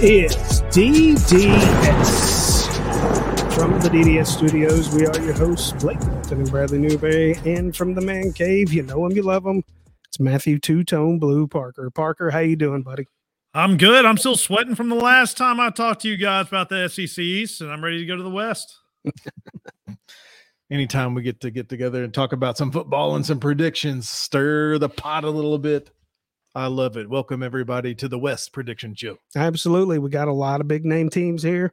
This is DDS. From the DDS studios, we are your hosts, Blake Milton and Bradley Newberry. And from the man cave, you know him, you love him. It's Matthew Two Tone Blue Parker. Parker, how you doing, buddy? I'm good. I'm still sweating from the last time I talked to you guys about the SEC East, and I'm ready to go to the West. Anytime we get to get together and talk about some football and some predictions, stir the pot a little bit. I love it. Welcome everybody to the West Prediction Show. Absolutely. We got a lot of big name teams here.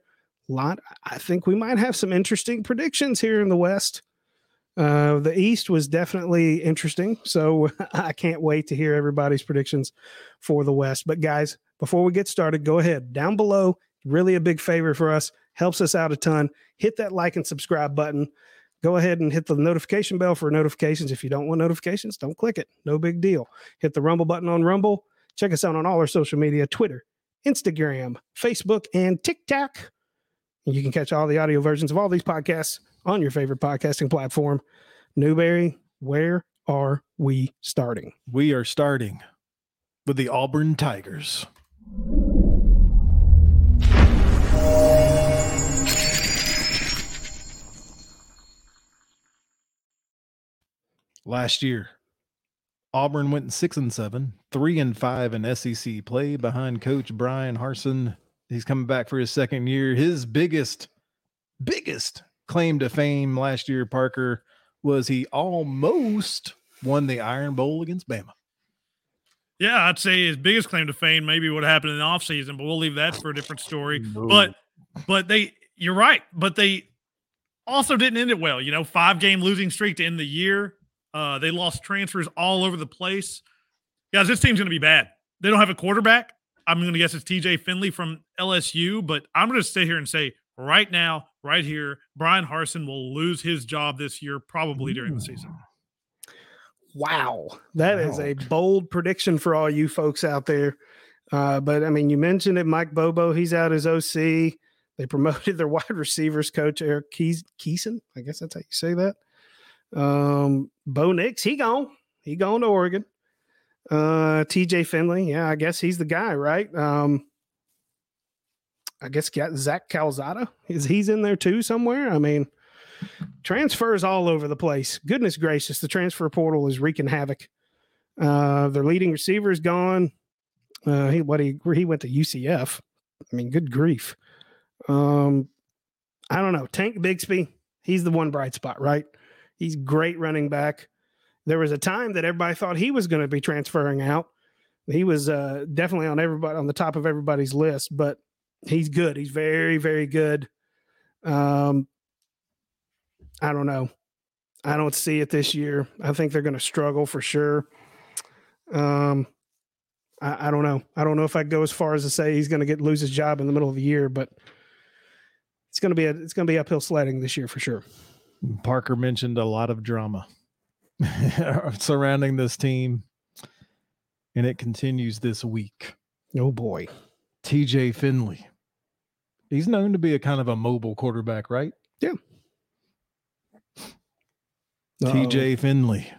A lot. I think we might have some interesting predictions here in the West. Uh, the East was definitely interesting. So I can't wait to hear everybody's predictions for the West. But guys, before we get started, go ahead down below. Really a big favor for us. Helps us out a ton. Hit that like and subscribe button go ahead and hit the notification bell for notifications. If you don't want notifications, don't click it. No big deal. Hit the Rumble button on Rumble. Check us out on all our social media Twitter, Instagram, Facebook, and TikTok. And you can catch all the audio versions of all these podcasts on your favorite podcasting platform. Newberry, where are we starting? We are starting with the Auburn Tigers. Last year. Auburn went six and seven, three and five in SEC play behind Coach Bryan Harsin. He's coming back for his second year. His biggest, biggest claim to fame last year, Parker, was he almost won the Iron Bowl against Bama. Yeah, I'd say his biggest claim to fame maybe what happened in the offseason, but we'll leave that for a different story. No. But but they you're right, but they also didn't end it well. You know, five game losing streak to end the year. Uh, they lost transfers all over the place. Guys, this team's going to be bad. They don't have a quarterback. I'm going to guess it's TJ Finley from LSU, but I'm going to stay here and say right now, right here, Bryan Harsin will lose his job this year, probably during the season. Wow. that wow. is a bold prediction for all you folks out there. Uh, but I mean, you mentioned it, Mike Bobo, he's out as OC. They promoted their wide receivers coach, Eric Keys- Keeson. I guess that's how you say that. Um, Bo Nix, he gone. He gone to Oregon. Uh, TJ Finley, yeah, I guess he's the guy, right? Um, I guess got Zach Calzada. Is he's in there too somewhere? I mean, transfers all over the place. Goodness gracious, the transfer portal is wreaking havoc. Uh, their leading receiver is gone. Uh, he what he he went to UCF. I mean, good grief. Um, I don't know. Tank Bigsby, he's the one bright spot, right? He's great running back. There was a time that everybody thought he was going to be transferring out. He was uh, definitely on everybody on the top of everybody's list, but he's good. He's very, very good. Um, I don't know. I don't see it this year. I think they're going to struggle for sure. Um, I, I, don't know. I don't know if I go as far as to say he's going to get lose his job in the middle of the year, but it's going to be a, it's going to be uphill sledding this year for sure. Parker mentioned a lot of drama surrounding this team, and it continues this week. Oh boy. TJ Finley. He's known to be a kind of a mobile quarterback, right? Yeah. TJ Finley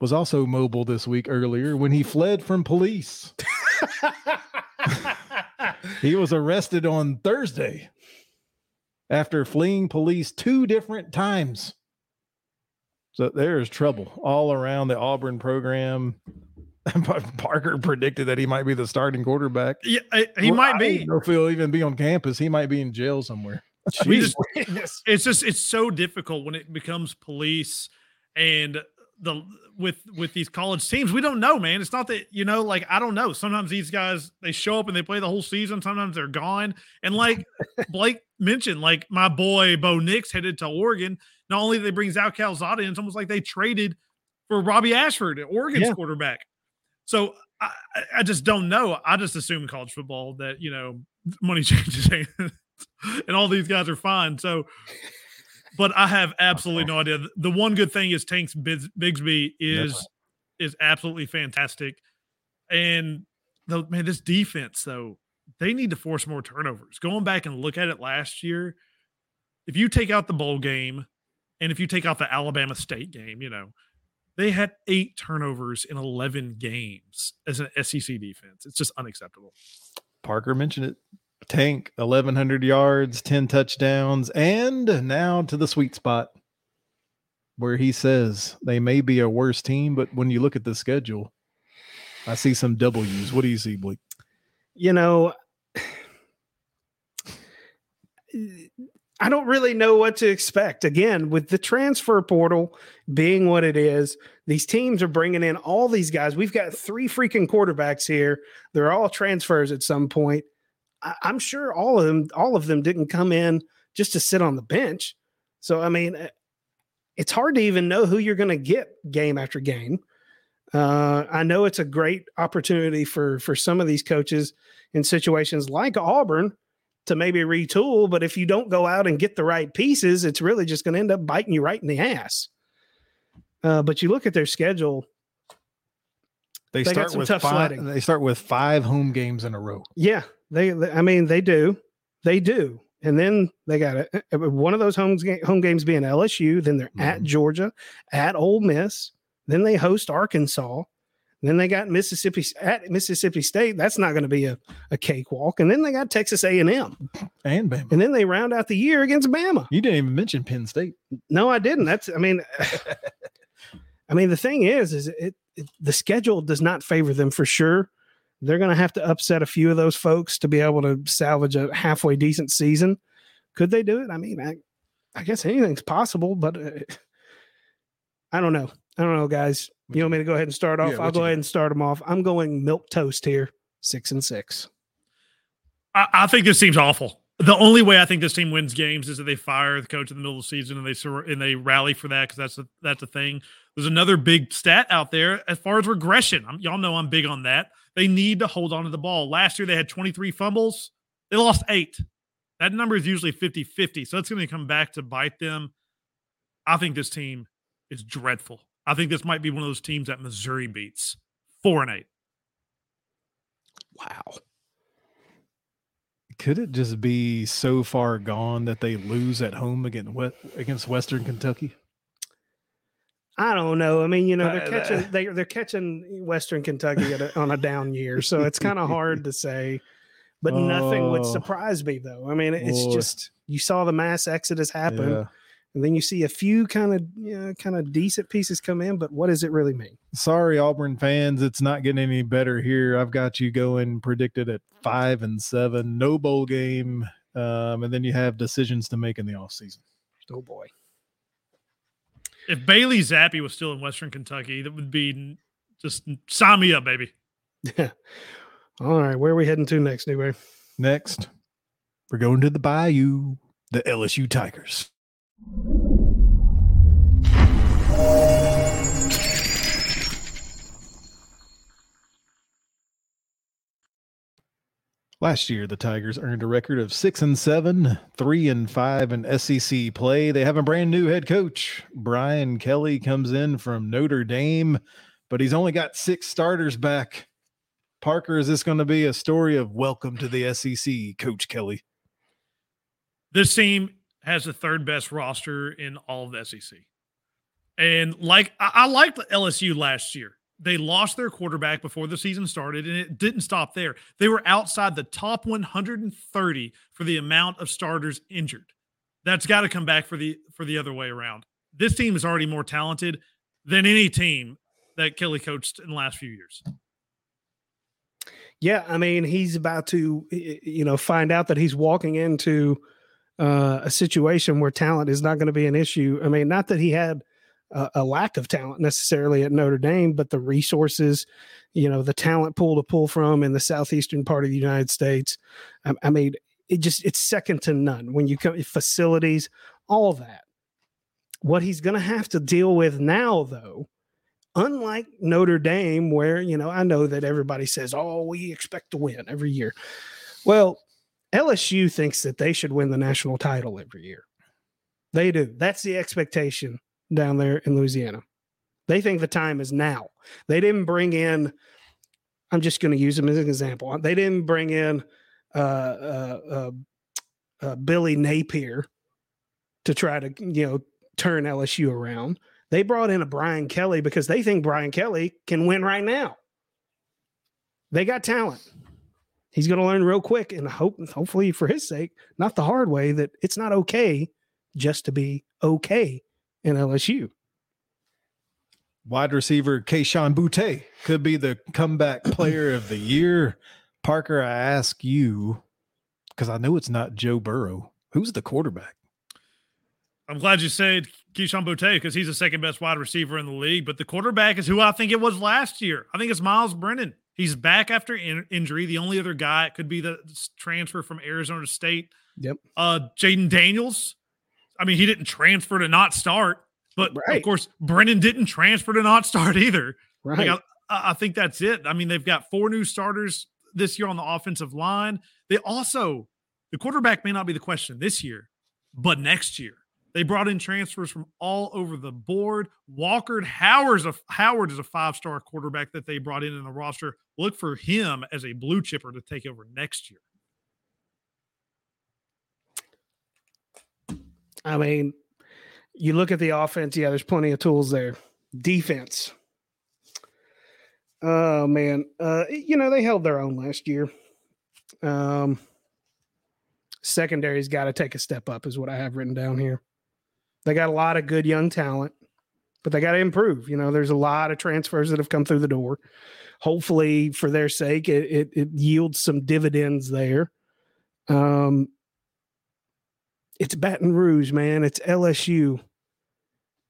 was also mobile this week earlier when he fled from police. he was arrested on Thursday after fleeing police two different times. So there's trouble all around the Auburn program. Parker predicted that he might be the starting quarterback. Yeah, he well, might I be. if he'll even be on campus. He might be in jail somewhere. We just, it's just it's so difficult when it becomes police and the with with these college teams. We don't know man. It's not that you know like i don't know. Sometimes these guys they show up and they play the whole season. Sometimes they're gone. And like blake mentioned like my boy bo nix headed to oregon. Not only they bring zach calzada in it's almost like they traded for robby ashford oregon's yeah. quarterback. So I, I just don't know. I just assume college football that you know money changes and all these guys are fine. So but I have absolutely no idea. The one good thing is Tanks Bigsby is is absolutely fantastic, and the man, this defense though they need to force more turnovers. Going back and look at it last year, if you take out the bowl game, and if you take out the Alabama State game, you know they had eight turnovers in 11 games as an SEC defense. It's just unacceptable. Parker mentioned it. Tank, 1,100 yards, 10 touchdowns, and now to the sweet spot where he says they may be a worse team, but when you look at the schedule, I see some W's. What do you see, Blake? You know, I don't really know what to expect. Again, with the transfer portal being what it is, these teams are bringing in all these guys. We've got three freaking quarterbacks here. They're all transfers at some point. I- am sure all of them, all of them didn't come in just to sit on the bench. So, I mean, eh, it's hard to even know who you're going to get game after game. Uh, I know it's a great opportunity for for some of these coaches in situations like Auburn to maybe retool. But if you don't go out and get the right pieces, it's really just going to end up biting you right in the ass. Uh, but you look at their schedule. They, they start with five. They start with five home games in a row. Yeah, they. I mean, they do. They do. And then they got a, one of those home home games being LSU. Then they're mm-hmm. at Georgia, at Ole Miss. Then they host Arkansas. Then they got Mississippi at Mississippi State. That's not going to be a, a cakewalk. And then they got Texas A and M and Bama. And then they round out the year against Bama. You didn't even mention Penn State. No, I didn't. That's I mean, I mean the thing is, is it, it the schedule does not favor them for sure. They're going to have to upset a few of those folks to be able to salvage a halfway decent season. Could they do it? I mean, I, I guess anything's possible, but uh, I don't know. I don't know, guys. You want me to go ahead and start off? Yeah, I'll go ahead and start them off. I'm going milk toast here, six and six. I, I, think this seems awful. The only way I think this team wins games is that they fire the coach in the middle of the season and they and they rally for that because that's a, that's a thing. There's another big stat out there as far as regression. I'm, y'all know I'm big on that. They need to hold on to the ball. Last year they had 23 fumbles. They lost eight. That number is usually 50 50. So it's going to come back to bite them. I think this team is dreadful. I think this might be one of those teams that Missouri beats. Four and eight. Wow. Could it just be so far gone that they lose at home against against Western Kentucky? I don't know. I mean, you know, they're uh, catching they they're catching Western Kentucky a, on a down year, so it's kind of hard to say. But oh, nothing would oh. surprise me, though. I mean, it's boy. just you saw the mass exodus happen. Yeah and then you see a few kind of you know, kind of decent pieces come in but what does it really mean? Sorry auburn fans it's not getting any better here. I've got you going predicted at five and seven no bowl game um, and then you have decisions to make in the off season oh boy. If bailey zappe was still in western kentucky that would be just sign me up baby. Yeah all right where are we heading to next anyway next we're going to the bayou the lsu tigers Last year, the Tigers earned a record of six and seven, three and five in SEC play. They have a brand new head coach. Brian Kelly comes in from Notre Dame, but he's only got six starters back. Parker, is this going to be a story of welcome to the SEC, Coach Kelly? This team has the third best roster in all of the SEC. And like I, I liked LSU last year. They lost their quarterback before the season started, and it didn't stop there. They were outside the top 130 for the amount of starters injured. That's got to come back for the for the other way around. This team is already more talented than any team that Kelly coached in the last few years. Yeah, I mean, he's about to, you know, find out that he's walking into uh, a situation where talent is not going to be an issue. I mean, not that he had a, a, lack of talent necessarily at Notre Dame, but the resources, you know, the talent pool to pull from in the southeastern part of the United States. I, I mean, it just it's second to none when you come facilities, all that. What he's going to have to deal with now, though, unlike Notre Dame, where you know I know that everybody says, "Oh, we expect to win every year." Well, LSU thinks that they should win the national title every year. They do. That's the expectation down there in Louisiana. They think the time is now. They didn't bring in, I'm just going to use them as an example. They didn't bring in uh, uh, uh, uh, Billy Napier to try to, you know, turn LSU around. They brought in a Brian Kelly because they think Brian Kelly can win right now. They got talent. He's going to learn real quick and hope, hopefully for his sake, not the hard way, that it's not okay just to be okay in LSU. Wide receiver Kayshon Boutte could be the comeback player of the year. Parker, I ask you, because I know it's not Joe Burrow. Who's the quarterback? I'm glad you said Kayshon Boutte because he's the second best wide receiver in the league. But the quarterback is who I think it was last year. I think it's Miles Brennan. He's back after in- injury. The only other guy could be the transfer from Arizona State. Yep. Uh, Jayden Daniels. I mean, he didn't transfer to not start, but right. of course, Brennan didn't transfer to not start either. Right. Like I, I think that's it. I mean, they've got four new starters this year on the offensive line. They also, the quarterback may not be the question this year, but next year. They brought in transfers from all over the board. Walker Howard's a, Howard is a five star quarterback that they brought in in the roster. Look for him as a blue chipper to take over next year. I mean, you look at the offense, yeah, there's plenty of tools there. Defense. Oh man. Uh, you know, they held their own last year. Um secondary's got to take a step up, is what I have written down here. They got a lot of good young talent, but they got to improve. You know, there's a lot of transfers that have come through the door. Hopefully, for their sake, it, it, it yields some dividends there. Um, it's Baton Rouge, man. It's LSU.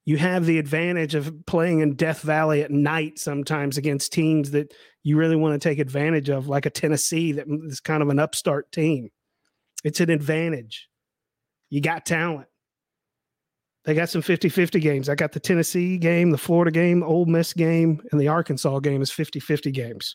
You have the advantage of playing in Death Valley at night sometimes against teams that you really want to take advantage of, like a Tennessee that is kind of an upstart team. It's an advantage. You got talent. They got some 50 50 games. I got the Tennessee game, the Florida game, Ole Miss game, and the Arkansas game is 50 50 games.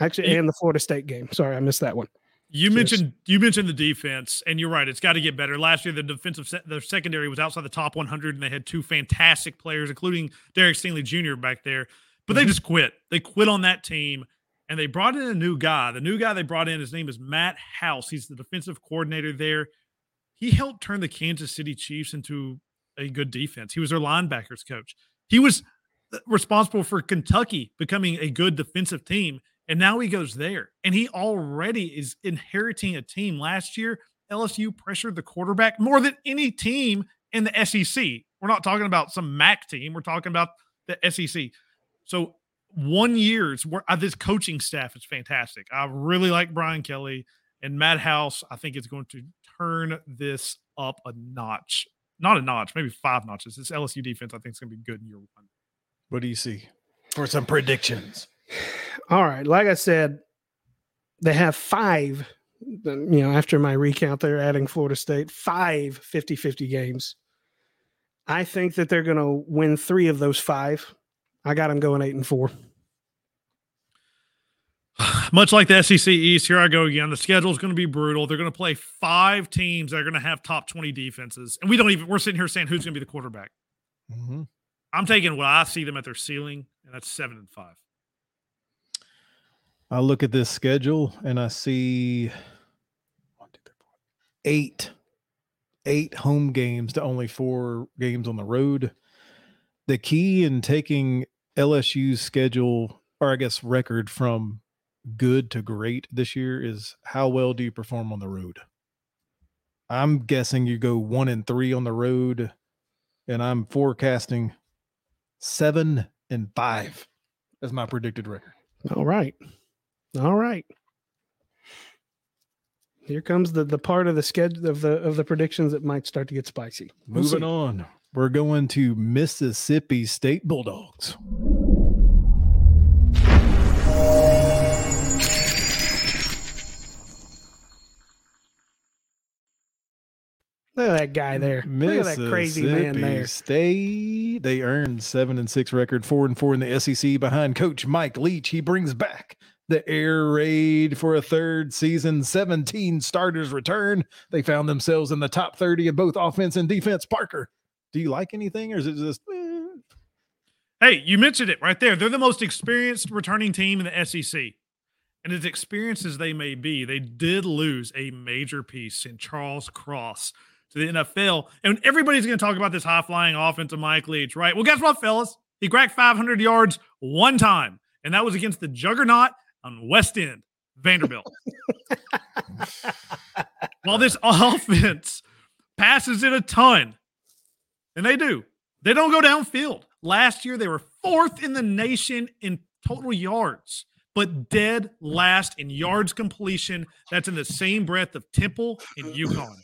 Actually, and the Florida State game. Sorry, I missed that one. You Cheers. mentioned you mentioned the defense, and you're right. It's got to get better. Last year, the defensive se- the secondary was outside the top 100, and they had two fantastic players, including Derek Stingley Jr. back there. But mm-hmm. they just quit. They quit on that team, and they brought in a new guy. The new guy they brought in, his name is Matt House. He's the defensive coordinator there he helped turn the Kansas City Chiefs into a good defense. He was their linebackers coach. He was uh, responsible for Kentucky becoming a good defensive team. And now he goes there. And he already is inheriting a team. Last year, LSU pressured the quarterback more than any team in the SEC. We're not talking about some MAC team. We're talking about the SEC. So one year's where uh, this coaching staff is fantastic. I really like Brian Kelly and Matt House. I think it's going to turn this up a notch. Not a notch, maybe five notches. This LSU defense, I think, is going to be good in year one. What do you see for some predictions? All right. Like I said, they have five, you know, after my recount, they're adding Florida State, five 50 50 games. I think that they're going to win three of those five. I got them going eight and four. Much like the SEC East, here I go again. The schedule is going to be brutal. They're going to play five teams that are going to have top 20 defenses. And we don't even, we're sitting here saying who's going to be the quarterback. Mm-hmm. I'm taking what I see them at their ceiling, and that's seven and five. I look at this schedule and I see one, two, three, four, eight, eight home games to only four games on the road. The key in taking LSU's schedule, or I guess record from good to great this year is how well do you perform on the road? I'm guessing you go one and three on the road, and I'm forecasting seven and five as my predicted record. All right. All right. Here comes the the part of the schedule of the of the predictions that might start to get spicy. We'll Moving see. on. We're going to Mississippi State Bulldogs. That guy there. Look at that crazy man there. Stay. They earned seven and six record, four and four in the SEC behind Coach Mike Leach. He brings back the air raid for a third season. 17 starters return. They found themselves in the top 30 of both offense and defense. Parker, do you like anything or is it just. Eh? Hey, you mentioned it right there. They're the most experienced returning team in the SEC. And as experienced as they may be, they did lose a major piece in Charles Cross to the NFL. And everybody's going to talk about this high flying offense of Mike Leach, right? Well, guess what, fellas? He cracked 500 yards one time, and that was against the juggernaut on West End. Vanderbilt. While this offense passes it a ton, and they do, they don't go downfield. Last year, they were fourth in the nation in total yards, but dead last in yards completion. That's in the same breath of Temple and UConn.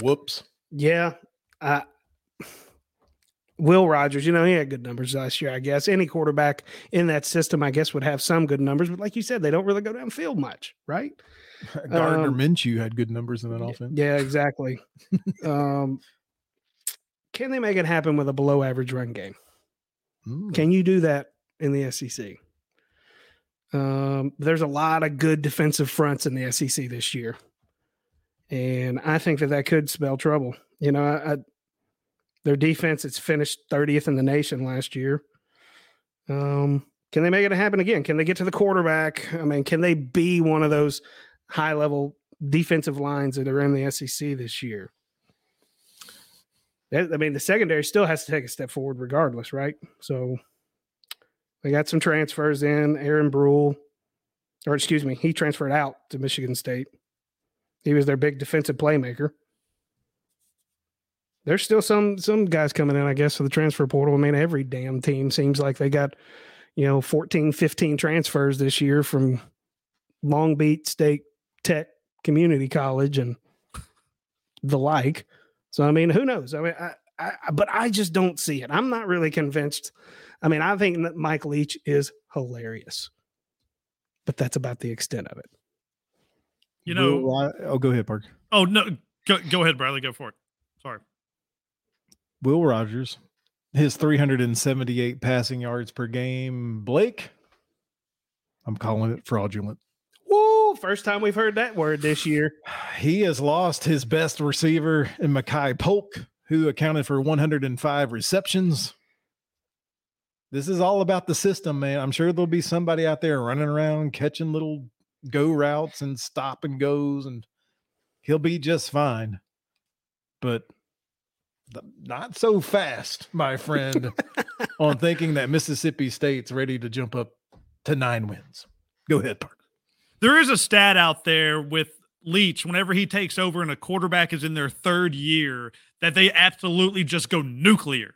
Whoops. Yeah. Uh, Will Rogers, you know, he had good numbers last year, I guess. Any quarterback in that system, I guess, would have some good numbers. But like you said, they don't really go downfield much, right? Gardner um, Minshew had good numbers in that offense. Yeah, exactly. um, can they make it happen with a below average run game? Mm. Can you do that in the SEC? Um, there's a lot of good defensive fronts in the SEC this year. And I think that that could spell trouble. You know, I, I their defense, it's finished 30th in the nation last year. Um, can they make it happen again? Can they get to the quarterback? I mean, can they be one of those high level defensive lines that are in the SEC this year? I mean, the secondary still has to take a step forward regardless, right? So they got some transfers in. Aaron Brule, or excuse me, he transferred out to Michigan State. He was their big defensive playmaker there's still some some guys coming in, I guess, for the transfer portal. I mean, every damn team seems like they got, you know, 14, 15 transfers this year from Long Beach State Tech Community College and the like. So I mean, who knows? I mean, I, I, but I just don't see it. I'm not really convinced. I mean, I think that Mike Leach is hilarious, but that's about the extent of it. You know, oh, go ahead, Park. Oh no, go, go ahead, Bradley. Go for it. Sorry. Will Rogers, his 378 passing yards per game. Blake, I'm calling it fraudulent. Woo! First time we've heard that word this year. He has lost his best receiver in Makai Polk, who accounted for 105 receptions. This is all about the system, man. I'm sure there'll be somebody out there running around catching little go routes and stop and goes, and he'll be just fine. But not so fast, my friend, on thinking that Mississippi State's ready to jump up to nine wins. Go ahead, Park. There is a stat out there with Leach whenever he takes over and a quarterback is in their third year that they absolutely just go nuclear.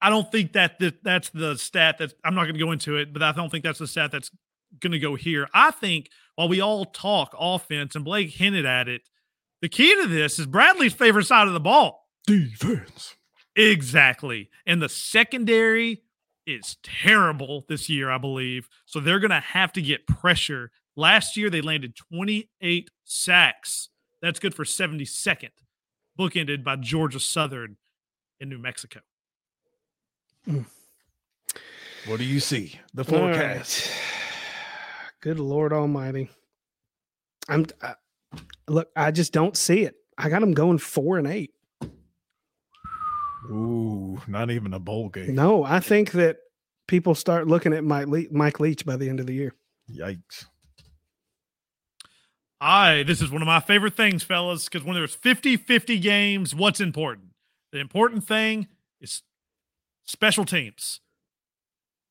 I don't think that that's the stat that I'm not going to go into it, but I don't think that's the stat that's going to go here. I think while we all talk offense and Blake hinted at it, the key to this is Bradley's favorite side of the ball defense. Exactly. And the secondary is terrible this year, I believe. So they're going to have to get pressure. Last year, they landed 28 sacks. That's good for 72nd, bookended by Georgia Southern in New Mexico. Hmm. What do you see? The forecast. Good Lord Almighty. I'm uh, look. I just don't see it. I got them going four and eight. Ooh, not even a bowl game. No, I think that people start looking at Mike, Le- Mike Leach by the end of the year. Yikes. I this is one of my favorite things, fellas, because when there's 50-50 games, what's important? The important thing is special teams.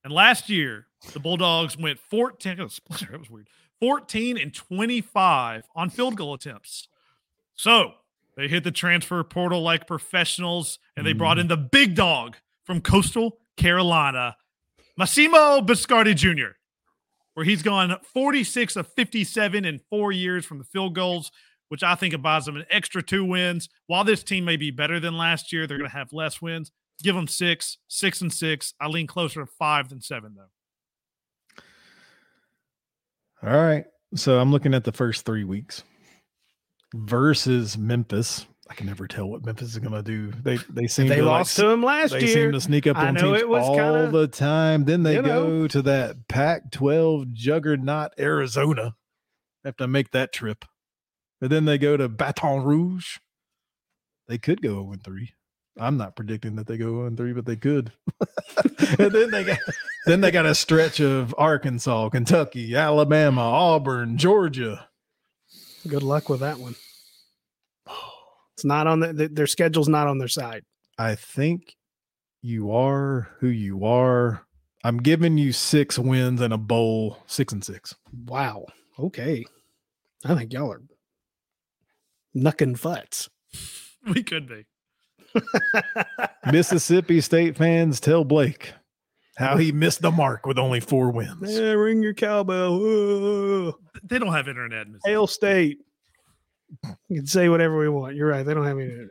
And last year, the Bulldogs went 14. Oh, that was weird. 14 and 25 on field goal attempts. So they hit the transfer portal like professionals, and they mm. brought in the big dog from Coastal Carolina, Massimo Biscardi Jr., where he's gone 46 of 57 in four years from the field goals, which I think buys them an extra two wins. While this team may be better than last year, they're going to have less wins. Give them six, six and six. I lean closer to five than seven, though. All right. So I'm looking at the first three weeks versus Memphis. I can never tell what Memphis is going to do. They they seem they to lost like, to them last they year. They seem to sneak up on teams all kinda, the time. Then they go know. to that Pac-12 juggernaut Arizona. Have to make that trip, and then they go to Baton Rouge. They could go 0 3. I'm not predicting that they go 0 3, but they could. and then they got then they got a stretch of Arkansas, Kentucky, Alabama, Auburn, Georgia. Good luck with that one. It's not on the, their schedule's not on their side. I think you are who you are. I'm giving you six wins and a bowl, six and six. Wow. Okay. I think y'all are knucking futs. We could be. Mississippi State fans tell Blake how he missed the mark with only four wins. Yeah, ring your cowbell. They don't have internet. In Hail State. You can say whatever we want. You're right. They don't have internet.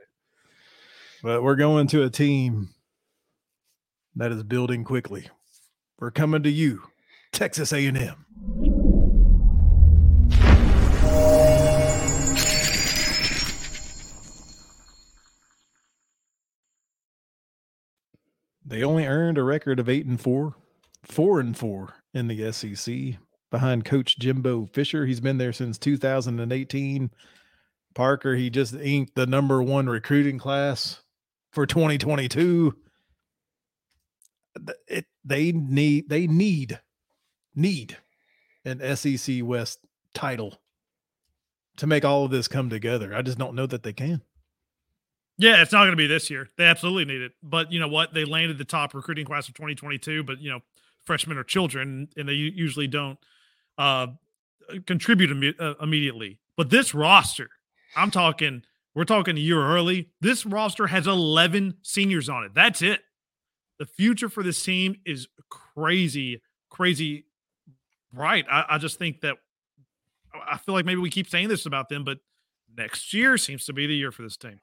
But we're going to a team that is building quickly. We're coming to you, Texas A&M. They only earned a record of eight and four, four and four in the SEC behind Coach Jimbo Fisher. He's been there since 2018. Parker, he just inked the number one recruiting class for 2022. It, they need they need need an SEC West title to make all of this come together. I just don't know that they can. Yeah, it's not going to be this year. They absolutely need it. But you know what? They landed the top recruiting class of 2022, but you know, freshmen are children and they usually don't uh, contribute Im- uh, immediately. But this roster, I'm talking, we're talking a year early. This roster has 11 seniors on it. That's it. The future for this team is crazy, crazy bright. I, I just think that I feel like maybe we keep saying this about them, but next year seems to be the year for this team.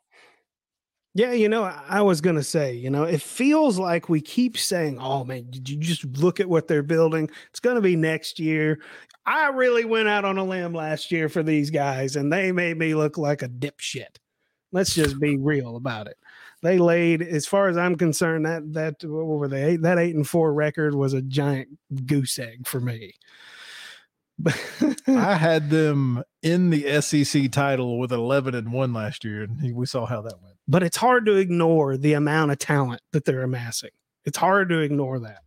Yeah, you know, I was going to say, you know, it feels like we keep saying, oh man, did you just look at what they're building? It's going to be next year. I really went out on a limb last year for these guys and they made me look like a dipshit. Let's just be real about it. They laid, as far as I'm concerned, that, that, what were they? That eight and four record was a giant goose egg for me. I had them in the SEC title with 11 and 1 last year, and we saw how that went. But it's hard to ignore the amount of talent that they're amassing. It's hard to ignore that.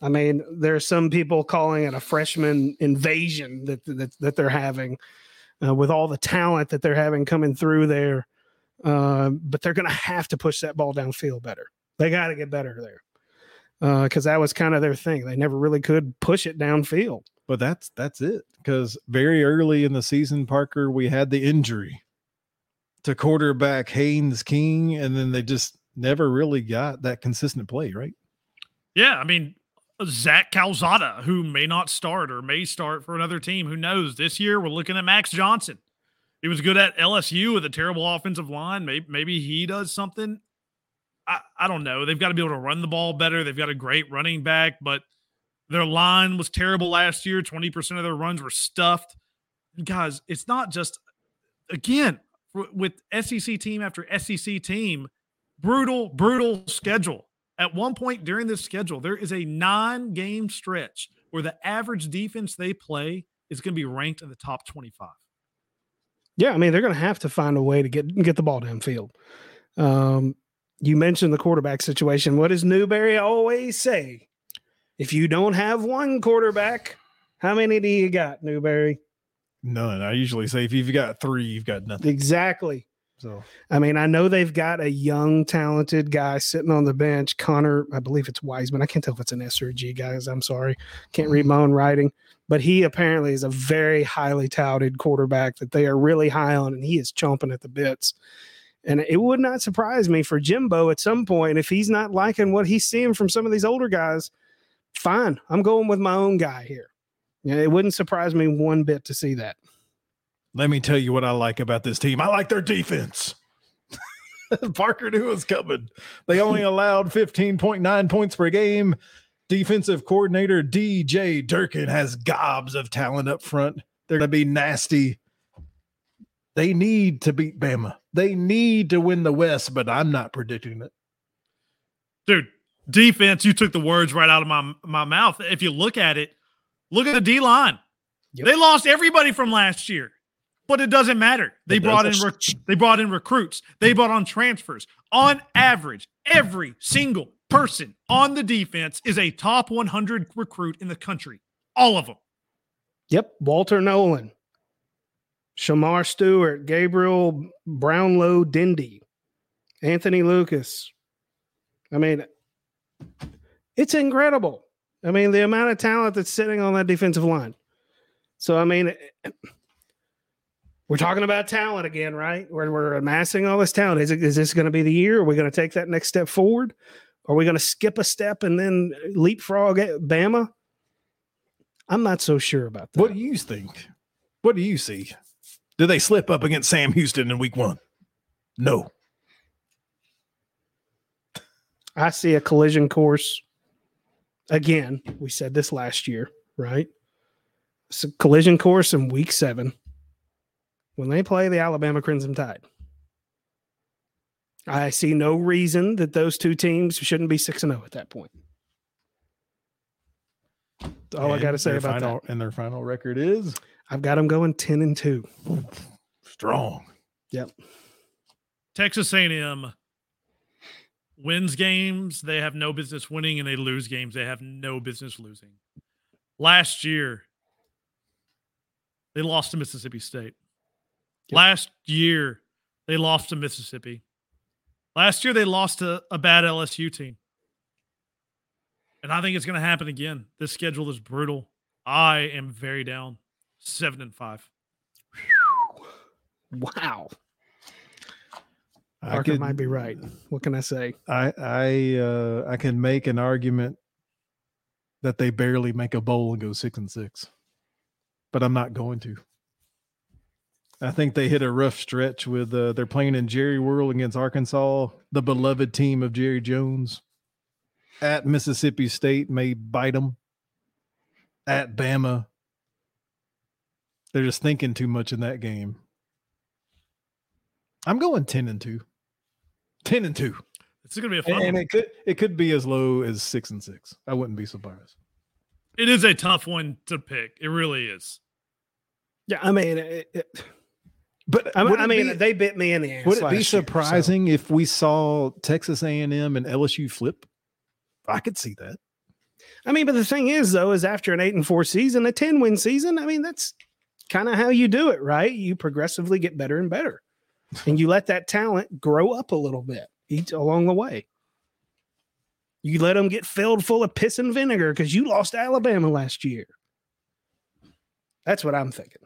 I mean, there are some people calling it a freshman invasion that that, that they're having uh, with all the talent that they're having coming through there. Uh, but they're going to have to push that ball downfield better. They got to get better there because uh, that was kind of their thing. They never really could push it downfield. But that's that's it. Because very early in the season, Parker, we had the injury to quarterback Haynes King, and then they just never really got that consistent play, right? Yeah, I mean Zach Calzada, who may not start or may start for another team. Who knows? This year we're looking at Max Johnson. He was good at LSU with a terrible offensive line. Maybe maybe he does something. I, I don't know. They've got to be able to run the ball better. They've got a great running back, but their line was terrible last year. 20% of their runs were stuffed. guys, it's not just again with SEC team after SEC team, brutal, brutal schedule. At one point during this schedule, there is a nine game stretch where the average defense they play is going to be ranked in the top 25. Yeah, I mean, they're going to have to find a way to get get the ball downfield. Um, you mentioned the quarterback situation. What does Newberry always say? If you don't have one quarterback, how many do you got, Newberry? None. I usually say if you've got three, you've got nothing. Exactly. So, I mean, I know they've got a young, talented guy sitting on the bench, Connor. I believe it's Wiseman. I can't tell if it's an S or a G, guys. I'm sorry, can't read mm-hmm. my own writing. But he apparently is a very highly touted quarterback that they are really high on, and he is chomping at the bits. And it would not surprise me for Jimbo at some point if he's not liking what he's seeing from some of these older guys. Fine, I'm going with my own guy here. Yeah, it wouldn't surprise me one bit to see that. Let me tell you what I like about this team. I like their defense. Parker knew it was coming. They only allowed 15.9 points per game. Defensive coordinator DJ Durkin has gobs of talent up front. They're going to be nasty. They need to beat Bama. They need to win the West, but I'm not predicting it. Dude, defense, you took the words right out of my, my mouth. If you look at it, Look at the D line. Yep. They lost everybody from last year, but it doesn't matter. They it brought in rec- they brought in recruits. They hmm. brought on transfers. On average, every single person on the defense is a top 100 recruit in the country. All of them. Yep, Walter Nolen, Shemar Stewart, Gabriel Brownlow Dindy, Anthony Lucas. I mean, it's incredible. I mean, the amount of talent that's sitting on that defensive line. So, I mean, we're talking about talent again, right? We're, we're amassing all this talent. Is, it, is this going to be the year? Are we going to take that next step forward? Are we going to skip a step and then leapfrog at Bama? I'm not so sure about that. What do you think? What do you see? Did they slip up against Sam Houston in week one? No. I see a collision course. Again, we said this last year, right? It's a collision course in week seven when they play the Alabama Crimson Tide. I see no reason that those two teams shouldn't be 6 0 at that point. All and I got to say about final, that. And their final record is? I've got them going 10 and 2. Strong. Yep. Texas A&M wins games they have no business winning and they lose games they have no business losing. Last year they lost to Mississippi State. Yep. Last year they lost to Mississippi. Last year they lost to a bad LSU team. And I think it's going to happen again. This schedule is brutal. I am very down. 7 and 5. Wow. Parker could, might be right. What can I say? I I uh, I can make an argument that they barely make a bowl and go six and six, but I'm not going to. I think they hit a rough stretch with uh, they're playing in Jerry World against Arkansas, the beloved team of Jerry Jones. At Mississippi State may bite them. At Bama, they're just thinking too much in that game. I'm going ten and two. 10 and 2. It's going to be a fun and, and it could it could be as low as 6 and 6. I wouldn't be surprised. It is a tough one to pick. It really is. Yeah, I mean it, it, but I, I mean, be, they bit me in the ass. Would it be surprising year, so. if we saw Texas A&M and LSU flip? I could see that. I mean, but the thing is, though, is after an eight and four season, a ten win season. I mean, that's kind of how you do it, right? You progressively get better and better and you let that talent grow up a little bit each along the way. You let them get filled full of piss and vinegar because you lost Alabama last year. That's what I'm thinking.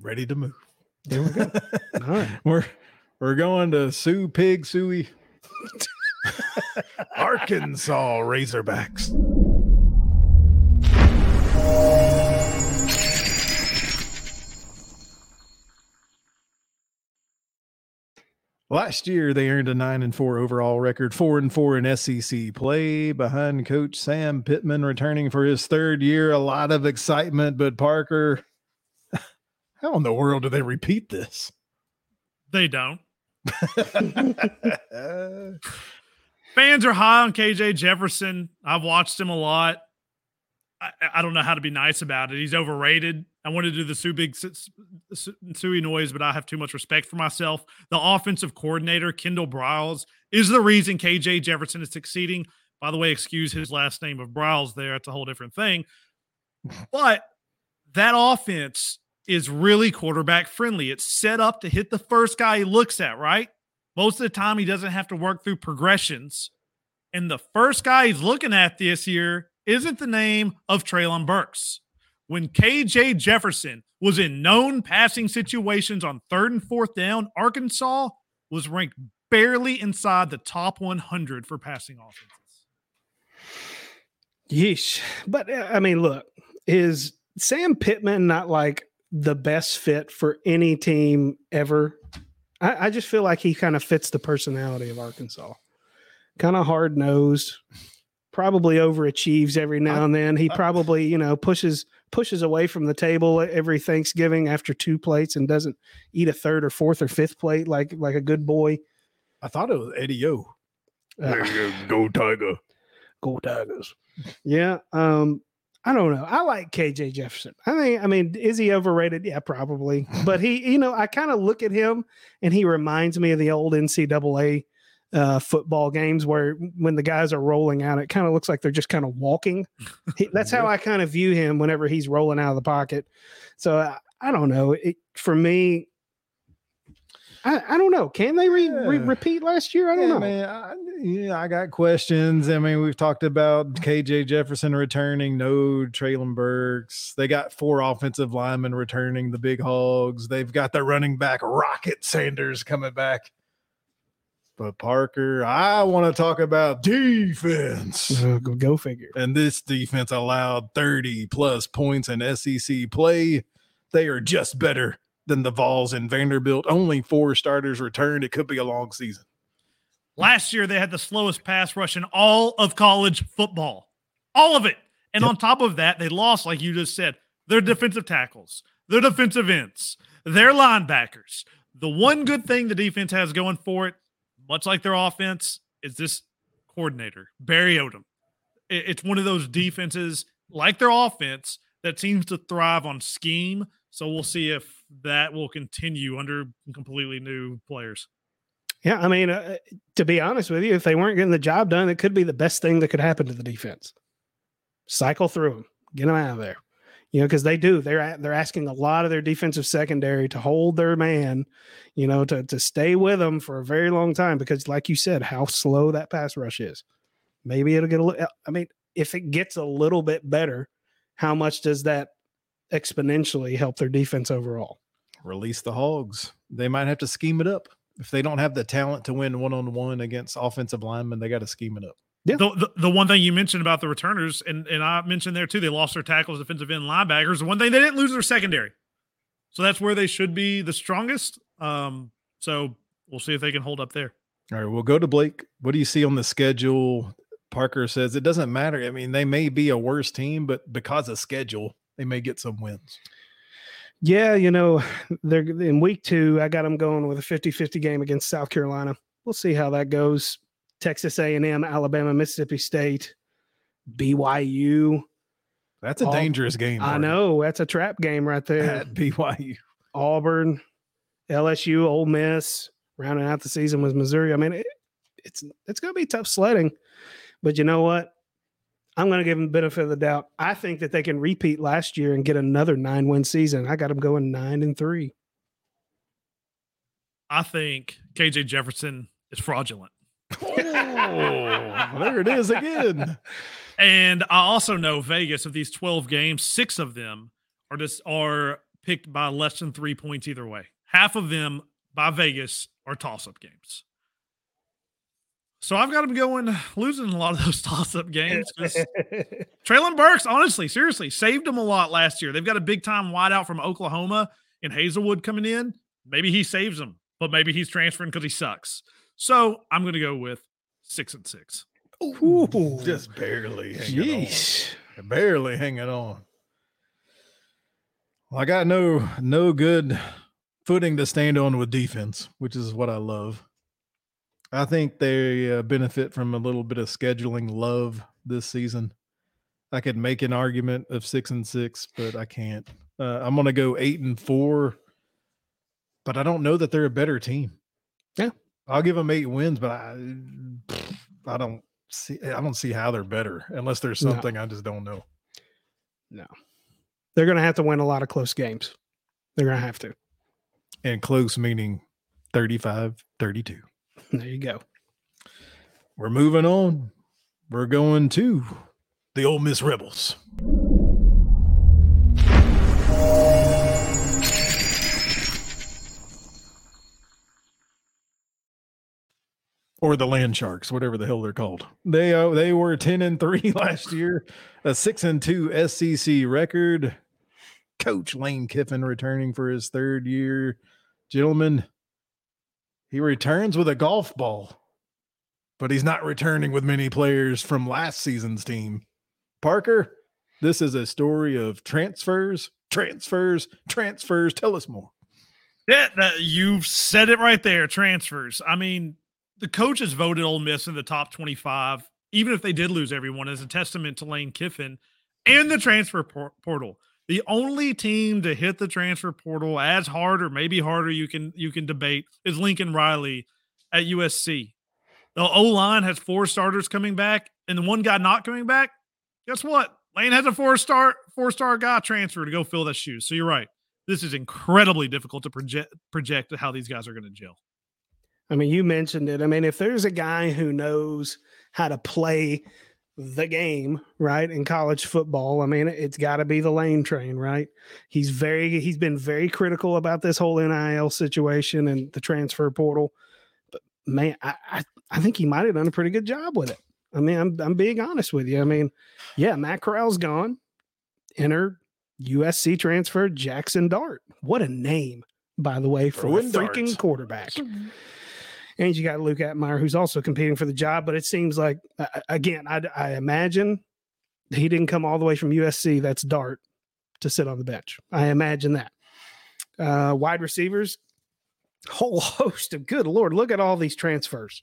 Ready to move. There we go. All right. We're we're going to Sue Pig Suey. Arkansas Razorbacks. Last year, they earned a nine and four overall record, four and four in SEC play behind Coach Sam Pittman returning for his third year. A lot of excitement, but Parker, how in the world do they repeat this? They don't. Fans are high on KJ Jefferson. I've watched him a lot. I, I, don't know how to be nice about it. He's overrated. I want to do the Sue Big Suey noise, but I have too much respect for myself. The offensive coordinator, Kendall Briles, is the reason KJ Jefferson is succeeding. By the way, excuse his last name of Briles there. It's a whole different thing. But that offense is really quarterback friendly. It's set up to hit the first guy he looks at, right? Most of the time, he doesn't have to work through progressions. And the first guy he's looking at this year isn't the name of Treylon Burks. When KJ Jefferson was in known passing situations on third and fourth down, Arkansas was ranked barely inside the top 100 for passing offenses. Yeesh. But uh, I mean, look, is Sam Pittman not like the best fit for any team ever? I, I just feel like he kind of fits the personality of Arkansas. Kind of hard nosed, probably overachieves every now I, and then. He I, probably, you know, pushes pushes away from the table every Thanksgiving after two plates and doesn't eat a third or fourth or fifth plate like like a good boy. I thought it was Eddie O. Uh, go Tiger. Go Tigers. Yeah. Um, I don't know. I like KJ Jefferson. I mean, I mean, is he overrated? Yeah, probably. But he, you know, I kind of look at him and he reminds me of the old NCAA uh, football games where when the guys are rolling out, it kind of looks like they're just kind of walking. He, that's how I kind of view him whenever he's rolling out of the pocket. So I, I don't know. It, for me, I, I don't know. Can they re, re, repeat last year? I don't yeah, know. Man, I, yeah, I got questions. I mean, we've talked about KJ Jefferson returning, no Treylon Burks. They got four offensive linemen returning, the big hogs. They've got their running back Rocket Sanders coming back. But Parker, I want to talk about defense. Uh, go, go figure. And this defense allowed 30 plus points in SEC play. They are just better than the Vols and Vanderbilt. Only four starters returned. It could be a long season. Last year, they had the slowest pass rush in all of college football. All of it. And yep. on top of that, they lost, like you just said, their defensive tackles, their defensive ends, their linebackers. The one good thing the defense has going for it much like their offense, is this coordinator, Barry Odom. It's one of those defenses like their offense that seems to thrive on scheme. So we'll see if that will continue under completely new players. Yeah, I mean, uh, to be honest with you, if they weren't getting the job done, it could be the best thing that could happen to the defense. Cycle through them, get them out of there you know, because they do. They're they're asking a lot of their defensive secondary to hold their man, you know, to to stay with them for a very long time. Because, like you said, how slow that pass rush is. Maybe it'll get a little. I mean, if it gets a little bit better, how much does that exponentially help their defense overall? Release the hogs. They might have to scheme it up if they don't have the talent to win one on one against offensive linemen. They got to scheme it up. Yeah. The, the, the, one thing you mentioned about the returners, and, and I mentioned there too, they lost their tackles, defensive end, linebackers. The one thing they didn't lose their secondary. So that's where they should be the strongest. Um, so we'll see if they can hold up there. All right, we'll go to Blake. What do you see on the schedule? Parker says it doesn't matter. I mean, they may be a worse team, but because of schedule, they may get some wins. Yeah, you know, they're in week two. I got them going with a 50 50 game against South Carolina. We'll see how that goes. Texas A&M, Alabama, Mississippi State, BYU. That's a All, dangerous game. I know that's a trap game right there. At BYU, Auburn, LSU, Ole Miss. Rounding out the season was Missouri. I mean, it, it's it's going to be tough sledding, but you know what? I'm going to give them the benefit of the doubt. I think that they can repeat last year and get another nine win season. I got them going nine and three. I think KJ Jefferson is fraudulent. Oh, there it is again. And I also know Vegas of these 12 games, six of them are just are picked by less than three points either way. Half of them by Vegas are toss-up games. So I've got them going losing a lot of those toss-up games. Treylon Burks, honestly, seriously, saved them a lot last year. They've got a big time wideout from Oklahoma and Haselwood coming in. Maybe he saves them, but maybe he's transferring because he sucks. So I'm going to go with six and six. Ooh, just barely. Jeez, barely hanging on. Well, I got no no good footing to stand on with defense, which is what I love. I think they uh, benefit from a little bit of scheduling love this season. I could make an argument of six and six, but I can't. Uh, I'm going to go eight and four, but I don't know that they're a better team. Yeah, I'll give them eight wins, but I, I don't see. I don't see how they're better unless there's something no. I just don't know. No, they're going to have to win a lot of close games. They're going to have to. And close meaning 35 32. There you go. We're moving on. We're going to the Ole Miss Rebels. Or the Land Sharks, whatever the hell they're called. They uh, they were ten and three last year, a six and two SEC record. Coach Lane Kiffin returning for his third year, gentlemen. He returns with a golf ball, but he's not returning with many players from last season's team. Parker, this is a story of transfers, transfers, transfers. Tell us more. Yeah, you've said it right there. Transfers. I mean, the coaches voted Ole Miss in the top 25, even if they did lose everyone, as a testament to Lane Kiffin and the transfer por- portal. The only team to hit the transfer portal as hard or maybe harder you can you can debate is Lincoln Riley at USC. The O line has four starters coming back, and the one guy not coming back. Guess what? Lane has a four star four star guy transfer to go fill that shoes. So you're right. this is incredibly difficult to project project how these guys are going to gel. I mean, you mentioned it. I mean, if there's a guy who knows how to play the game, right, in college football, I mean, it's got to be the lane train, right? He's very he's been very critical about this whole NIL situation and the transfer portal. But man, I I, I think he might have done a pretty good job with it. I mean, I'm I'm being honest with you. I mean, yeah, Matt Corral's gone. Enter USC transfer Jackson Dart. What a name, by the way, for a freaking darts. quarterback. Mm-hmm. And you got Luke Altmyer, who's also competing for the job. But it seems like, again, I, I imagine he didn't come all the way from USC. That's Dart to sit on the bench. I imagine that. Uh, wide receivers, whole host of good Lord, look at all these transfers.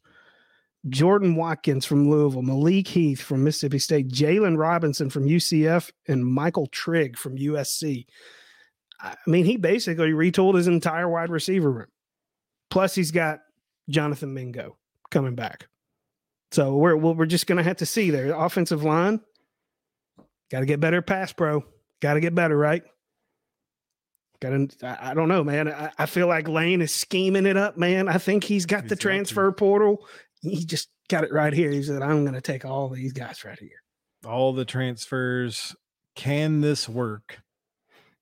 Jordan Watkins from Louisville, Malik Heath from Mississippi State, Jaylon Robinson from UCF, and Michael Trigg from USC. I mean, he basically retooled his entire wide receiver room. Plus, he's got Jonathan Mingo coming back. So we're we're just going to have to see there. Offensive line, got to get better pass pro. Got to get better, right? Got to. I don't know, man. I, I, feel like Lane is scheming it up, man. I think he's got he's the transfer portal he just got it right here. He said, I'm going to take all these guys right here. All the transfers. Can this work?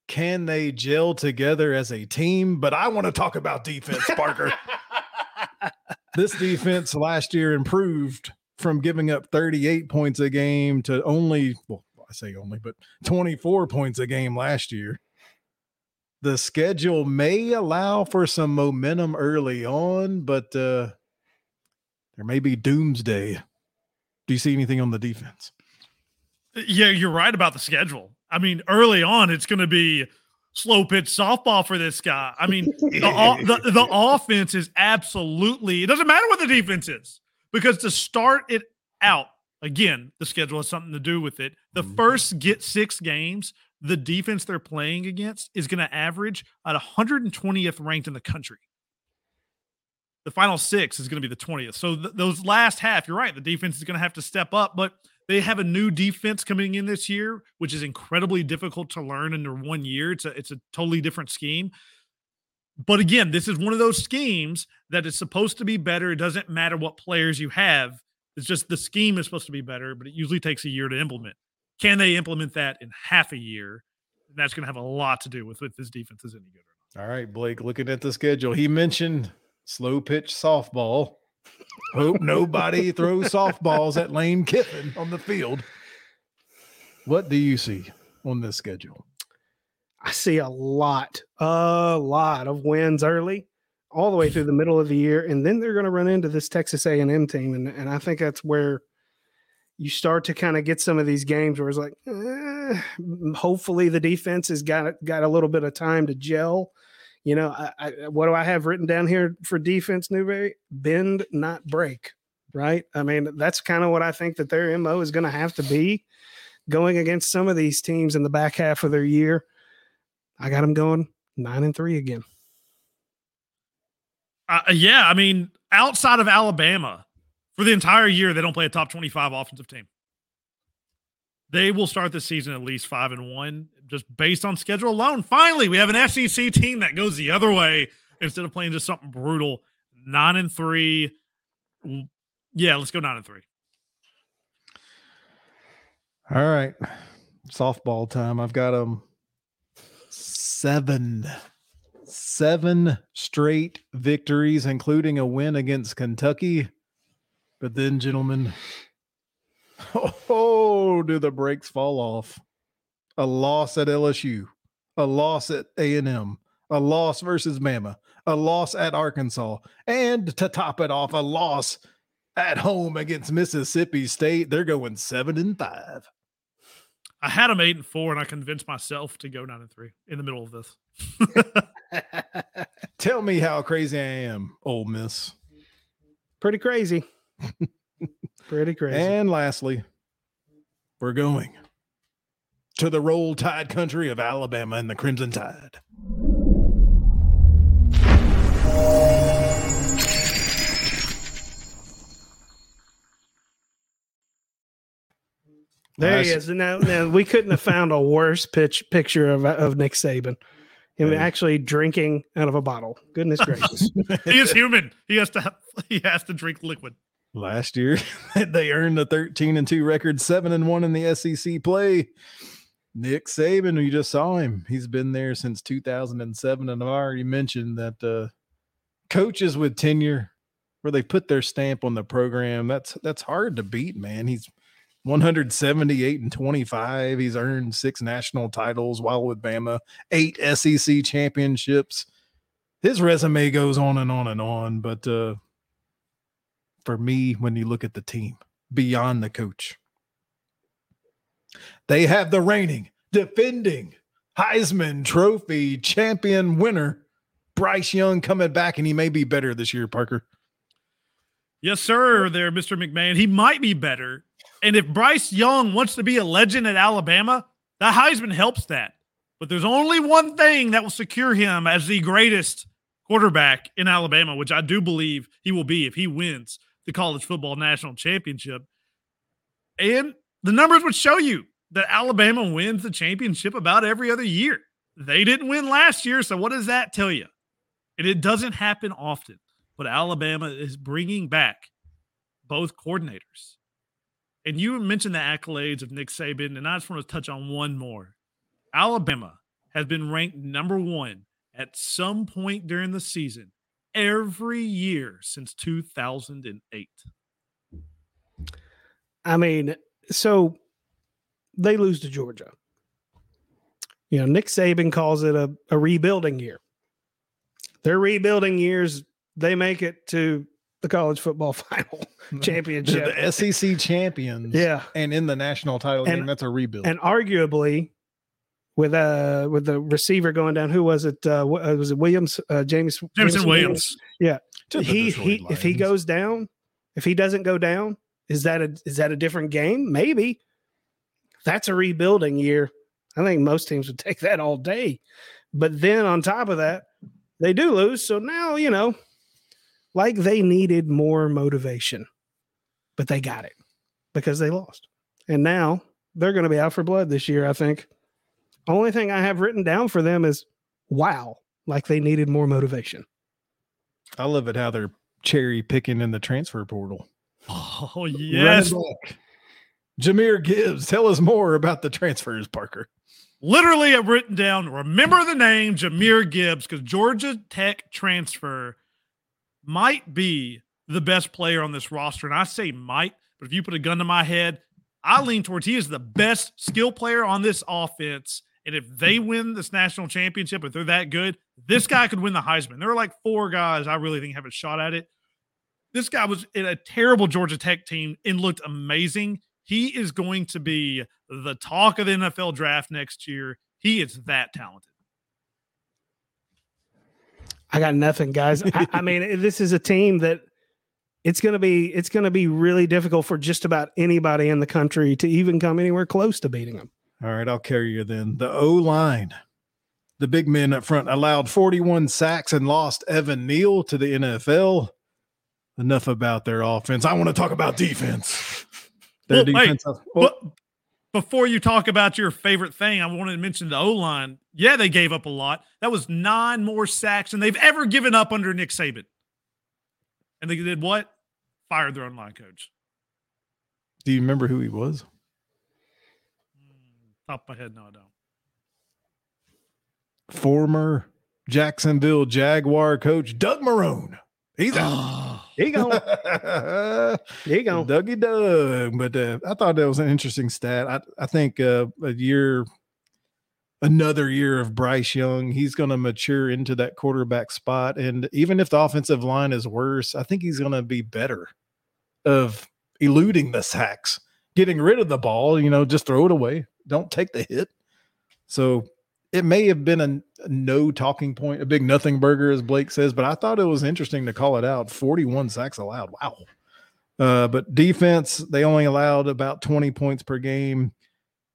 Can they gel together as a team? But I want to talk about defense, Parker. this defense last year improved from giving up 38 points a game to only, well, I say only, but 24 points a game last year. The schedule may allow for some momentum early on, but uh, there may be doomsday. Do you see anything on the defense? Yeah, you're right about the schedule. I mean, early on, it's going to be slow pitch softball for this guy. I mean, the, the, the offense is absolutely, it doesn't matter what the defense is because to start it out, again, the schedule has something to do with it. The mm-hmm. first get six games, the defense they're playing against is going to average at 120th ranked in the country the final six is going to be the 20th. So th- those last half, you're right. The defense is going to have to step up, but they have a new defense coming in this year, which is incredibly difficult to learn under one year. It's a it's a totally different scheme. But again, this is one of those schemes that is supposed to be better. It doesn't matter what players you have. It's just the scheme is supposed to be better, but it usually takes a year to implement. Can they implement that in half a year? And That's going to have a lot to do with if this defense is any good or not. All right, Blake, looking at the schedule, he mentioned slow pitch softball. Hope nobody throws softballs at Lane Kiffin on the field. What do you see on this schedule? I see a lot, a lot of wins early, all the way through the middle of the year, and then they're going to run into this Texas A&M team, and and I think that's where you start to kind of get some of these games where it's like, eh, hopefully the defense has got got a little bit of time to gel you know, I, I, what do I have written down here for defense, Newberry? Bend, not break. Right. I mean, that's kind of what I think that their mo is going to have to be going against some of these teams in the back half of their year. I got them going nine and three again. Uh, yeah, I mean, outside of Alabama, for the entire year, they don't play a top twenty-five offensive team. They will start the season at least five and one just based on schedule alone. Finally, we have an SEC team that goes the other way instead of playing just something brutal. Nine and three. Yeah, let's go nine and three. All right. Softball time. I've got them um, seven, seven straight victories, including a win against Kentucky. But then, gentlemen, oh, do the brakes fall off? A loss at LSU, a loss at A&M, a loss versus Bama, a loss at Arkansas, and to top it off, a loss at home against Mississippi State. They're going seven and five. I had them eight and four, and I convinced myself to go nine and three in the middle of this. Tell me how crazy I am, Ole Miss. Pretty crazy. Pretty crazy. And lastly, we're going to the roll tide country of Alabama and the Crimson Tide. There he is. Now, now we couldn't have found a worse pitch picture of of Nick Saban. him hey. actually drinking out of a bottle. Goodness gracious. he is human. He has to have, he has to drink liquid. Last year they earned a 13 and 2 record, 7 and 1 in the SEC play. Nick Saban, you just saw him. He's been there since 2007 and I've already mentioned that uh coaches with tenure where they put their stamp on the program, that's that's hard to beat, man. He's 178 and 25. He's earned six national titles while with Bama, eight SEC championships. His resume goes on and on and on. But uh, for me, when you look at the team beyond the coach, they have the reigning, defending Heisman Trophy champion winner, Bryce Young, coming back, and he may be better this year, Parker. Yes, sir, there, Mr. McMahon. He might be better. And if Bryce Young wants to be a legend at Alabama, that Heisman helps that. But there's only one thing that will secure him as the greatest quarterback in Alabama, which I do believe he will be if he wins the college football national championship. And the numbers would show you that Alabama wins the championship about every other year. They didn't win last year. So, what does that tell you? And it doesn't happen often, but Alabama is bringing back both coordinators. And you mentioned the accolades of Nick Saban, and I just want to touch on one more. Alabama has been ranked number one at some point during the season every year since 2008. I mean, so they lose to Georgia. You know, Nick Saban calls it a, a rebuilding year. Their rebuilding years, they make it to the college football final championship. the SEC champions. Yeah. And in the national title and, game, that's a rebuild. And arguably with uh with the receiver going down, who was it? Uh, uh was it Williams? Uh James Jameson Williams. Williams. Yeah. he he if he goes down, if he doesn't go down, is that a is that a different game? Maybe. That's a rebuilding year. I think most teams would take that all day. But then on top of that, they do lose. So now, you know, like they needed more motivation, but they got it because they lost. And now they're going to be out for blood this year, I think. Only thing I have written down for them is wow, like they needed more motivation. I love it how they're cherry picking in the transfer portal. Oh, yes. Jahmyr Gibbs, tell us more about the transfers, Parker. Literally, I've written down, remember the name Jahmyr Gibbs because Georgia Tech transfer might be the best player on this roster. And I say might, but if you put a gun to my head, I lean towards he is the best skill player on this offense. And if they win this national championship, if they're that good, this guy could win the Heisman. There are like four guys I really think have a shot at it. This guy was in a terrible Georgia Tech team and looked amazing. He is going to be the talk of the NFL draft next year. He is that talented. I got nothing, guys. I, I mean, this is a team that it's going to be it's going to be really difficult for just about anybody in the country to even come anywhere close to beating them. All right, I'll carry you then. The O line, the big men up front, allowed 41 sacks and lost Evan Neal to the NFL. Enough about their offense. I want to talk about defense. Their well, defense. Wait, well, before you talk about your favorite thing, I wanted to mention the O line. Yeah, they gave up a lot. That was nine more sacks than they've ever given up under Nick Saban. And they did what? Fired their own line coach. Do you remember who he was? Hmm, top of my head, no, I don't. Former Jacksonville Jaguar coach Doug Marrone. He's out. Here you go. Here you go. Dougie Doug. But uh, I thought that was an interesting stat. I, I think uh, a year, another year of Bryce Young, he's going to mature into that quarterback spot. And even if the offensive line is worse, I think he's going to be better of eluding the sacks, getting rid of the ball, you know, just throw it away. Don't take the hit. So it may have been a, a, no talking point, a big nothing burger, as Blake says, but I thought it was interesting to call it out. 41 sacks allowed. Wow. Uh, but defense, they only allowed about 20 points per game.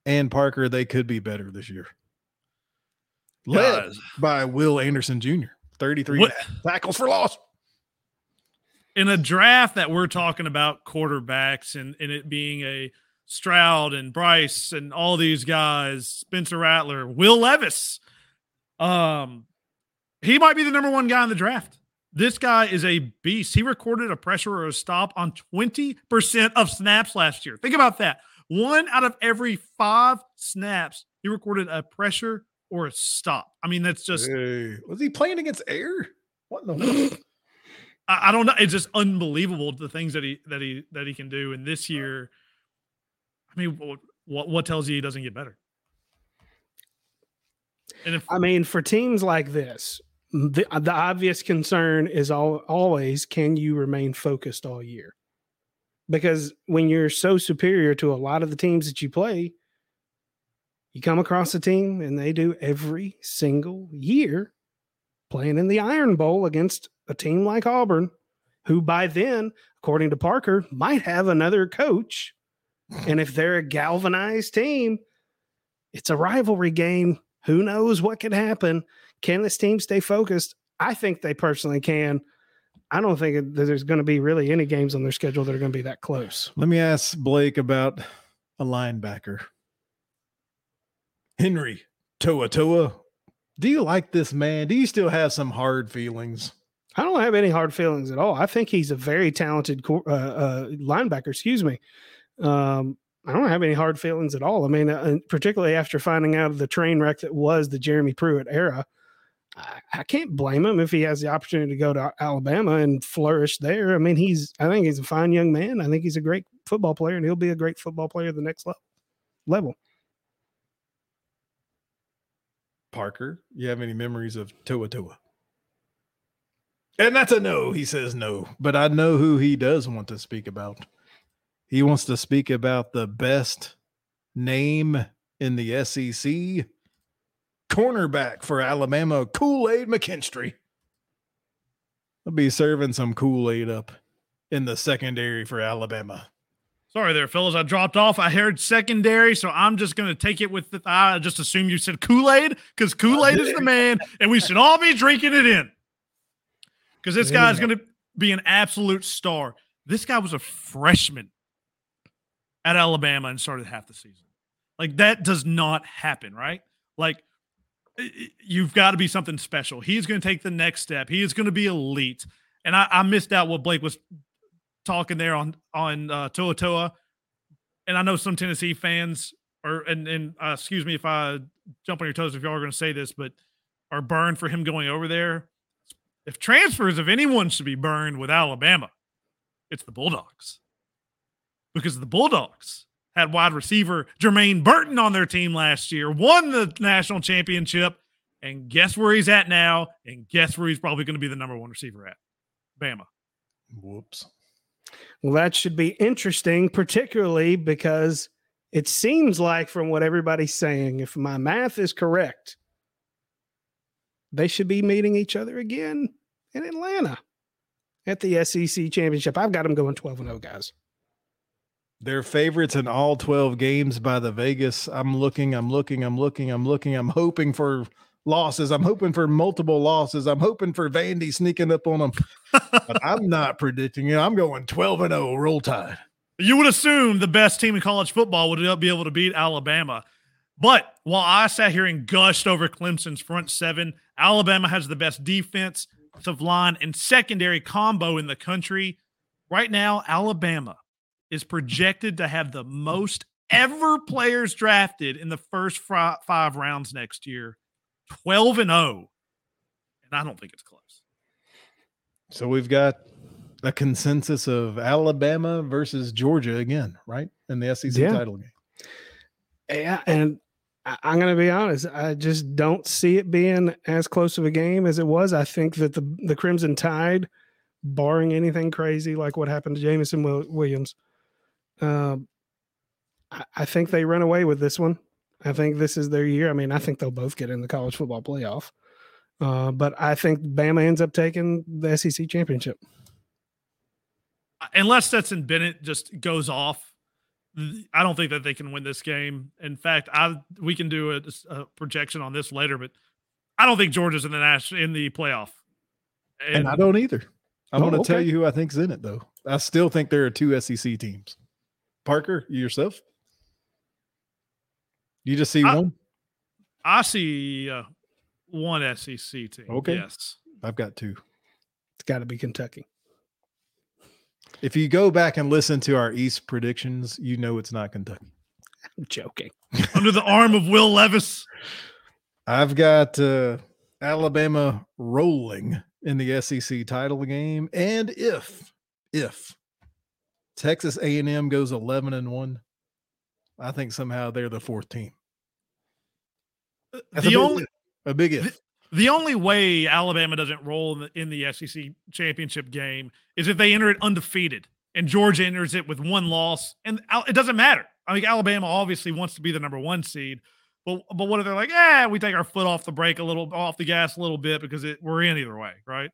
And Parker, they could be better this year. Led by Will Anderson Jr., 33 what? tackles for loss. In a draft that we're talking about quarterbacks and, and it being a Stroud and Bryce and all these guys, Spencer Rattler, Will Levis. Um, he might be the number one guy in the draft. This guy is a beast. He recorded a pressure or a stop on 20% of snaps last year. Think about that. One out of every five snaps, he recorded a pressure or a stop. I mean, that's just. Hey, was he playing against air? What in the world? I, I don't know. It's just unbelievable the things that he that he that he can do. And this year, I mean, what what tells you he doesn't get better? And if I mean, for teams like this, the the obvious concern is all, always can you remain focused all year? Because when you're so superior to a lot of the teams that you play, you come across a team and they do every single year playing in the Iron Bowl against a team like Auburn, who by then, according to Parker, might have another coach. And if they're a galvanized team, it's a rivalry game. Who knows what could happen? Can this team stay focused? I think they personally can. I don't think that there's going to be really any games on their schedule that are going to be that close. Let me ask Blake about a linebacker. Henry To'oTo'o, Do you like this man? Do you still have some hard feelings? I don't have any hard feelings at all. I think he's a very talented uh, uh, linebacker. Excuse me. Um, I don't have any hard feelings at all. I mean, uh, particularly after finding out of the train wreck that was the Jeremy Pruitt era, I, I, can't blame him if he has the opportunity to go to Alabama and flourish there. I mean, he's I think he's a fine young man. I think he's a great football player, and he'll be a great football player the next level. Level. Parker, you have any memories of To'oTo'o? And that's a no. He says no, but I know who he does want to speak about. He wants to speak about the best name in the SEC cornerback for Alabama, Kool Aid McKinstry. I'll be serving some Kool Aid up in the secondary for Alabama. Sorry there, fellas. I dropped off. I heard secondary, so I'm just going to take it with the. I just assume you said Kool Aid because Kool Aid is the man, and we should all be drinking it in because this guy is going to be an absolute star. This guy was a freshman at Alabama and started half the season. Like that does not happen, right? Like you've got to be something special. He's going to take the next step. He is going to be elite. And I, I missed out what Blake was talking there on on uh, Toa. And I know some Tennessee fans or and and uh, excuse me if I jump on your toes if y'all are going to say this, but are burned for him going over there if transfers of anyone should be burned with Alabama, it's the Bulldogs. Because the Bulldogs had wide receiver Jermaine Burton on their team last year, won the national championship, and guess where he's at now? And guess where he's probably going to be the number one receiver at? Bama. Whoops. Well, that should be interesting, particularly because it seems like, from what everybody's saying, if my math is correct, they should be meeting each other again in Atlanta at the SEC championship. I've got them going 12 and 0, guys. They're favorites in all 12 games by the Vegas. I'm looking, I'm looking, I'm looking, I'm looking. I'm hoping for losses. I'm hoping for multiple losses. I'm hoping for Vandy sneaking up on them. but I'm not predicting it. I'm going 12 and 0, roll tide. You would assume the best team in college football would be able to beat Alabama. But while I sat here and gushed over Clemson's front seven, Alabama has the best defense, defensive line and secondary combo in the country. Right now, Alabama is projected to have the most ever players drafted in the first five rounds next year 12 and 0. And I don't think it's close. So we've got a consensus of Alabama versus Georgia again, right? In the SEC yeah. title game. Yeah, and I, am going to be honest. I just don't see it being as close of a game as it was. I think that the the Crimson Tide, barring anything crazy like what happened to Jameson Williams, uh, I, I think they run away with this one. I think this is their year. I mean, I think they'll both get in the college football playoff. Uh, but I think Bama ends up taking the SEC championship. Unless Stetson Bennett just goes off I don't think that they can win this game. In fact, I we can do a, a projection on this later, but I don't think Georgia's in the national in the playoff. And, and I don't either. I'm oh, going to okay. tell you who I think's in it, though. I still think there are two SEC teams. Parker, you yourself? You just see I, one? I see. Uh, one SEC team. Okay. Yes. I've got two. It's got to be Kentucky. If you go back and listen to our East predictions, you know it's not Kentucky. I'm joking. Under the arm of Will Levis. I've got uh, Alabama rolling in the SEC title game, and if if Texas A&M goes 11 and 1, I think somehow they're the fourth team. Uh, That's the a only a big if. the only way Alabama doesn't roll in the, in the SEC championship game is if they enter it undefeated and Georgia enters it with one loss, and it doesn't matter. I mean, Alabama obviously wants to be the number one seed, but but what if they're like, yeah, we take our foot off the brake a little, off the gas a little bit because it, we're in either way, right?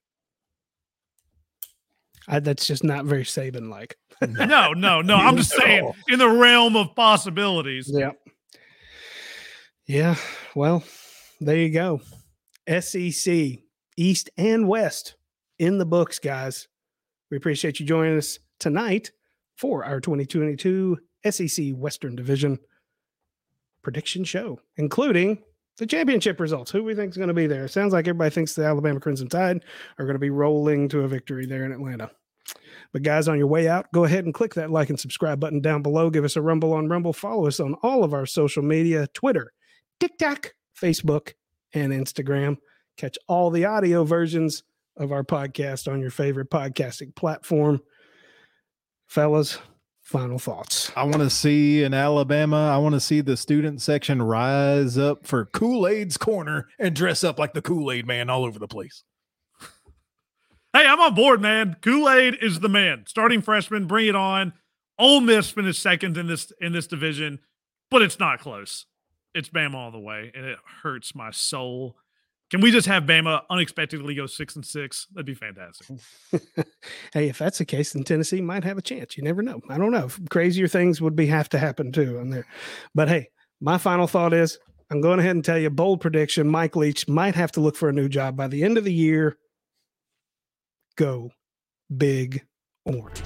I, that's just not very Saban like. no, no, no. I'm just saying in the realm of possibilities. Yeah. Yeah. Well, there you go. SEC, East and West in the books, guys. We appreciate you joining us tonight for our 2022 SEC Western Division prediction show, including the championship results. Who we think is going to be there? It sounds like everybody thinks the Alabama Crimson Tide are going to be rolling to a victory there in Atlanta. But guys, on your way out, go ahead and click that like and subscribe button down below. Give us a rumble on Rumble. Follow us on all of our social media Twitter, TikTok, Facebook, and Instagram. Catch all the audio versions of our podcast on your favorite podcasting platform. Fellas, final thoughts. I want to see in Alabama, I want to see the student section rise up for Kool Aid's corner and dress up like the Kool Aid man all over the place. Hey, I'm on board, man. Kool Aid is the man. Starting freshman, bring it on. Ole Miss finished second in this in this division, but it's not close. It's Bama all the way, and it hurts my soul. Can we just have Bama unexpectedly go six and six? That'd be fantastic. hey, if that's the case, then Tennessee might have a chance. You never know. I don't know. Crazier things would be have to happen too on there. But hey, my final thought is I'm going ahead and tell you bold prediction. Mike Leach might have to look for a new job by the end of the year. Go big orange.